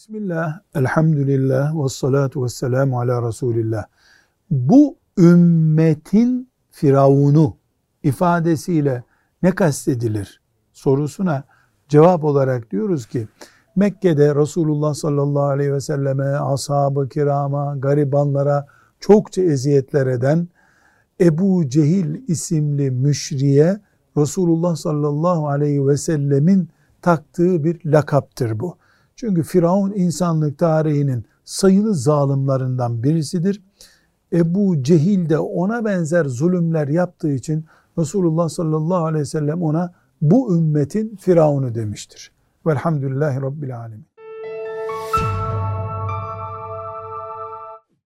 Bismillah, elhamdülillah, ve salatu ve selamu ala Resulillah. Bu ümmetin firavunu ifadesiyle ne kastedilir sorusuna cevap olarak diyoruz ki Mekke'de Resulullah sallallahu aleyhi ve selleme, ashab-ı kirama, garibanlara çokça eziyetler eden Ebu Cehil isimli müşriye Resulullah sallallahu aleyhi ve sellemin taktığı bir lakaptır bu. Çünkü Firavun insanlık tarihinin sayılı zalimlerinden birisidir. Ebu Cehil de ona benzer zulümler yaptığı için Resulullah sallallahu aleyhi ve sellem ona bu ümmetin Firavunu demiştir. Velhamdülillahi Rabbil Alemin.